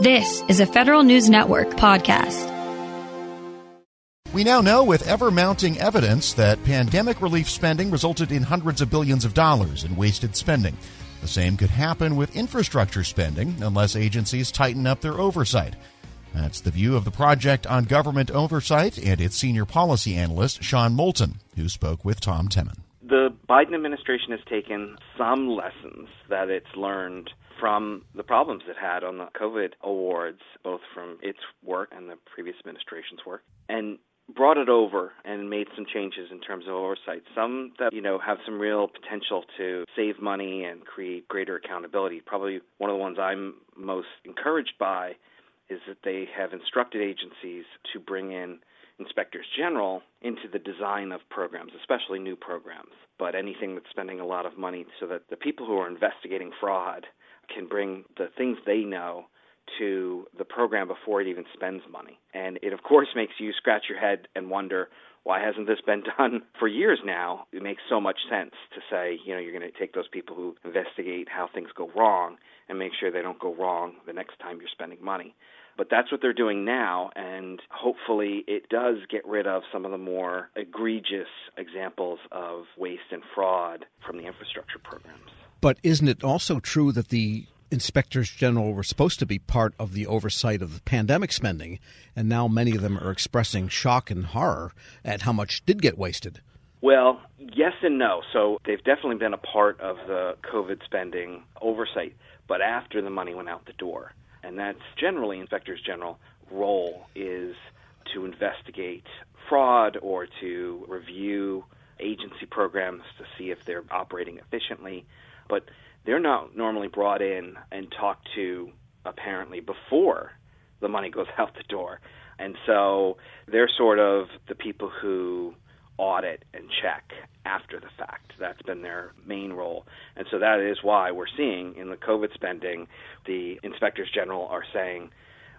This is a Federal News Network podcast. We now know with ever mounting evidence that pandemic relief spending resulted in hundreds of billions of dollars in wasted spending. The same could happen with infrastructure spending unless agencies tighten up their oversight. That's the view of the Project on Government Oversight and its senior policy analyst, Sean Moulton, who spoke with Tom Temin. The Biden administration has taken some lessons that it's learned from the problems it had on the COVID awards, both from its work and the previous administration's work, and brought it over and made some changes in terms of oversight. Some that, you know, have some real potential to save money and create greater accountability. Probably one of the ones I'm most encouraged by is that they have instructed agencies to bring in inspectors general into the design of programs, especially new programs, but anything that's spending a lot of money so that the people who are investigating fraud can bring the things they know to the program before it even spends money. And it, of course, makes you scratch your head and wonder why hasn't this been done for years now? It makes so much sense to say, you know, you're going to take those people who investigate how things go wrong and make sure they don't go wrong the next time you're spending money. But that's what they're doing now, and hopefully it does get rid of some of the more egregious examples of waste and fraud from the infrastructure programs. But isn't it also true that the inspectors general were supposed to be part of the oversight of the pandemic spending, and now many of them are expressing shock and horror at how much did get wasted? Well, yes and no. So they've definitely been a part of the COVID spending oversight, but after the money went out the door. And that's generally inspectors general role is to investigate fraud or to review agency programs to see if they're operating efficiently. But they're not normally brought in and talked to apparently before the money goes out the door. And so they're sort of the people who audit and check after the fact. That's been their main role. And so that is why we're seeing in the COVID spending, the inspectors general are saying,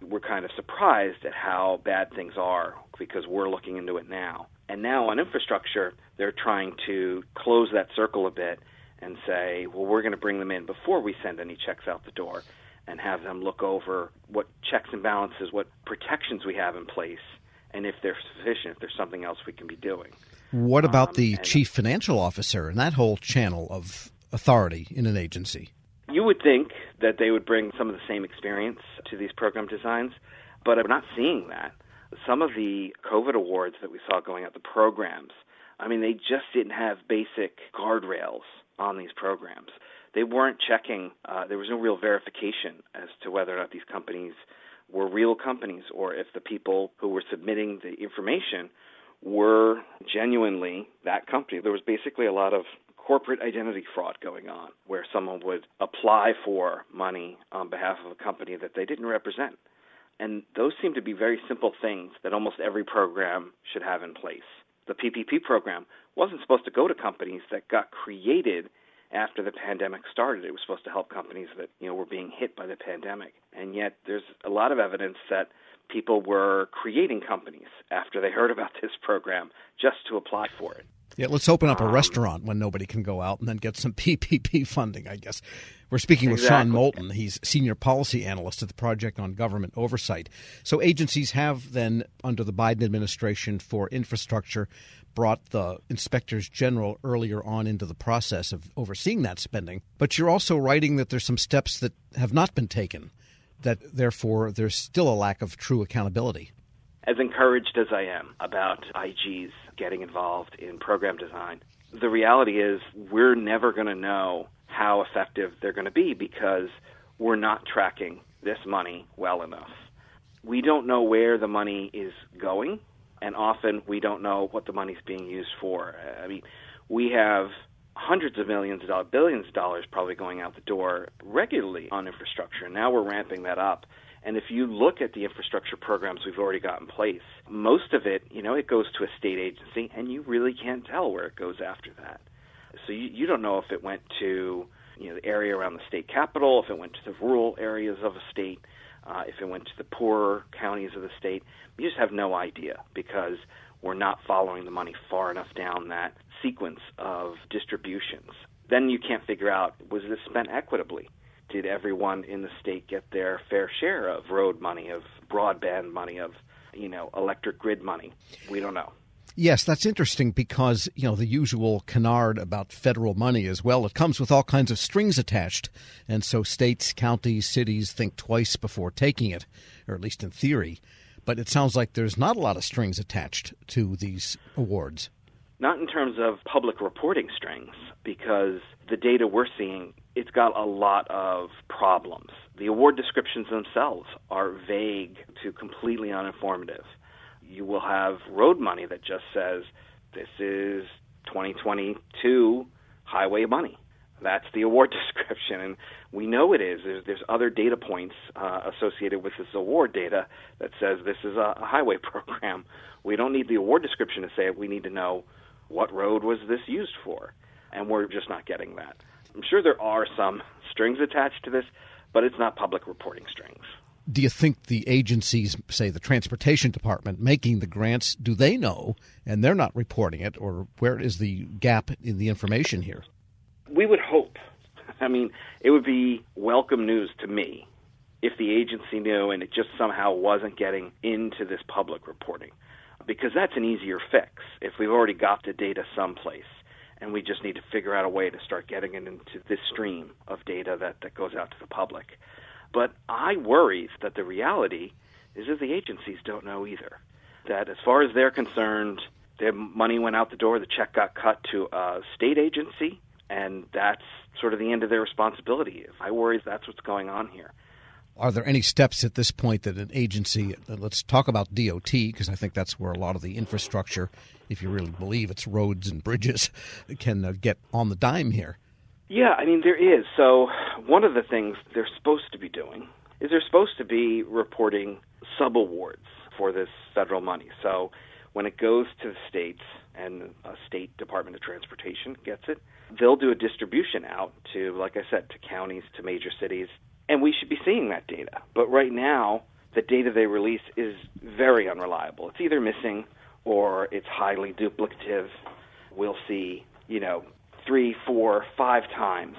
we're kind of surprised at how bad things are because we're looking into it now. And now on infrastructure, they're trying to close that circle a bit and say, well, we're going to bring them in before we send any checks out the door and have them look over what checks and balances, what protections we have in place, and if they're sufficient, if there's something else we can be doing. What about um, the chief financial officer and that whole channel of authority in an agency? You would think that they would bring some of the same experience to these program designs, but I'm not seeing that. Some of the COVID awards that we saw going out, the programs, I mean, they just didn't have basic guardrails on these programs. They weren't checking, uh, there was no real verification as to whether or not these companies were real companies or if the people who were submitting the information were genuinely that company. There was basically a lot of corporate identity fraud going on where someone would apply for money on behalf of a company that they didn't represent. And those seem to be very simple things that almost every program should have in place the PPP program wasn't supposed to go to companies that got created after the pandemic started. It was supposed to help companies that you know were being hit by the pandemic, and yet there's a lot of evidence that people were creating companies after they heard about this program just to apply for it. Yeah, let's open up a um, restaurant when nobody can go out and then get some PPP funding, I guess. We're speaking with exactly. Sean Moulton. He's senior policy analyst at the Project on Government Oversight. So agencies have then, under the Biden administration for infrastructure, brought the inspectors general earlier on into the process of overseeing that spending. But you're also writing that there's some steps that have not been taken, that therefore there's still a lack of true accountability. As encouraged as I am about IGs getting involved in program design, the reality is we're never going to know how effective they're going to be because we're not tracking this money well enough. We don't know where the money is going, and often we don't know what the money's being used for. I mean, we have hundreds of millions of dollars, billions of dollars probably going out the door regularly on infrastructure. Now we're ramping that up. And if you look at the infrastructure programs we've already got in place, most of it, you know, it goes to a state agency, and you really can't tell where it goes after that. So you, you don't know if it went to you know the area around the state capital, if it went to the rural areas of a state, uh, if it went to the poorer counties of the state. You just have no idea because we're not following the money far enough down that sequence of distributions. Then you can't figure out was this spent equitably? Did everyone in the state get their fair share of road money, of broadband money, of you know electric grid money? We don't know. Yes, that's interesting because, you know, the usual canard about federal money as well, it comes with all kinds of strings attached. And so states, counties, cities think twice before taking it, or at least in theory. But it sounds like there's not a lot of strings attached to these awards. Not in terms of public reporting strings, because the data we're seeing, it's got a lot of problems. The award descriptions themselves are vague to completely uninformative you will have road money that just says this is 2022 highway money. That's the award description, and we know it is. There's, there's other data points uh, associated with this award data that says this is a, a highway program. We don't need the award description to say it. We need to know what road was this used for, and we're just not getting that. I'm sure there are some strings attached to this, but it's not public reporting strings do you think the agencies, say the transportation department, making the grants, do they know and they're not reporting it, or where is the gap in the information here? We would hope. I mean, it would be welcome news to me if the agency knew and it just somehow wasn't getting into this public reporting, because that's an easier fix if we've already got the data someplace and we just need to figure out a way to start getting it into this stream of data that, that goes out to the public. But I worry that the reality is that the agencies don't know either. That as far as they're concerned, their money went out the door, the check got cut to a state agency, and that's sort of the end of their responsibility. I worry that's what's going on here. Are there any steps at this point that an agency, let's talk about DOT, because I think that's where a lot of the infrastructure, if you really believe it's roads and bridges, can uh, get on the dime here? Yeah, I mean, there is. So, one of the things they're supposed to be doing is they're supposed to be reporting subawards for this federal money. So, when it goes to the states and a state Department of Transportation gets it, they'll do a distribution out to, like I said, to counties, to major cities, and we should be seeing that data. But right now, the data they release is very unreliable. It's either missing or it's highly duplicative. We'll see, you know, three, four, five times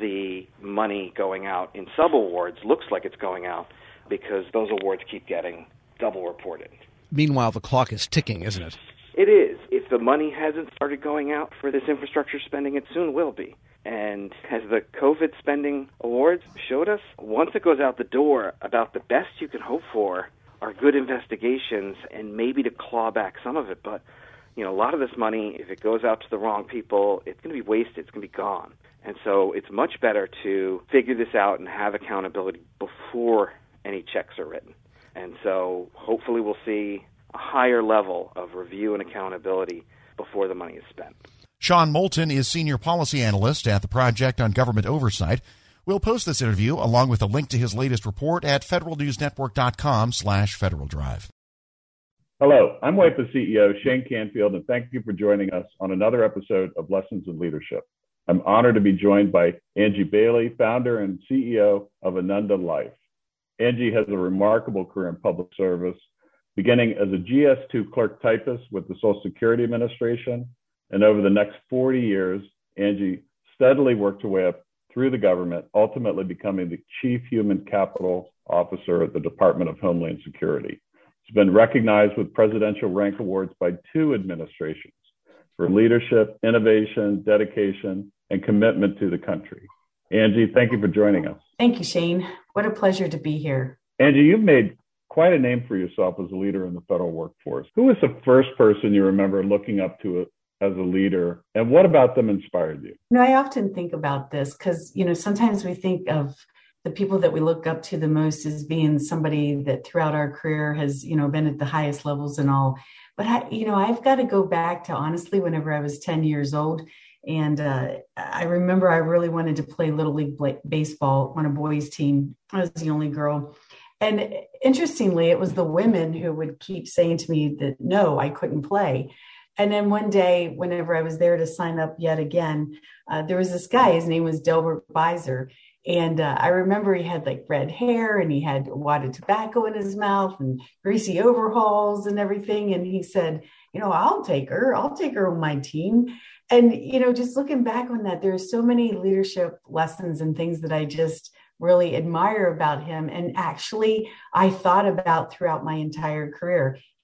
the money going out in sub awards looks like it's going out because those awards keep getting double reported. Meanwhile, the clock is ticking, isn't it? It is. If the money hasn't started going out for this infrastructure spending, it soon will be. And as the COVID spending awards showed us, once it goes out the door, about the best you can hope for are good investigations and maybe to claw back some of it. But you know, a lot of this money, if it goes out to the wrong people, it's going to be wasted. It's going to be gone. And so it's much better to figure this out and have accountability before any checks are written. And so hopefully we'll see a higher level of review and accountability before the money is spent. Sean Moulton is senior policy analyst at the Project on Government Oversight. We'll post this interview along with a link to his latest report at federalnewsnetwork.com slash Federal Drive. Hello, I'm WEPA CEO Shane Canfield, and thank you for joining us on another episode of Lessons in Leadership. I'm honored to be joined by Angie Bailey, founder and CEO of Ananda Life. Angie has a remarkable career in public service, beginning as a GS2 clerk typist with the Social Security Administration. And over the next 40 years, Angie steadily worked her way up through the government, ultimately becoming the Chief Human Capital Officer at the Department of Homeland Security. She's been recognized with presidential rank awards by two administrations for leadership, innovation, dedication, and commitment to the country. Angie, thank you for joining us. Thank you, Shane. What a pleasure to be here. Angie, you've made quite a name for yourself as a leader in the federal workforce. Who was the first person you remember looking up to as a leader, and what about them inspired you? You know, I often think about this because you know sometimes we think of the people that we look up to the most as being somebody that throughout our career has you know been at the highest levels and all. But i you know i've got to go back to honestly whenever i was 10 years old. And uh, i remember i really wanted to play little league baseball on a boys team. I was the only girl. And interestingly it was the women who would keep saying to me that no i couldn't play and then one day whenever i was there to sign up yet again uh, there was this guy his name was delbert beiser and uh, I remember he had like red hair and he had a wad of tobacco in his mouth and greasy overalls and everything. And he said, you know, I'll take her. I'll take her on my team. And, you know, just looking back on that, there's so many leadership lessons and things that I just really admire about him and actually I thought about throughout my entire career.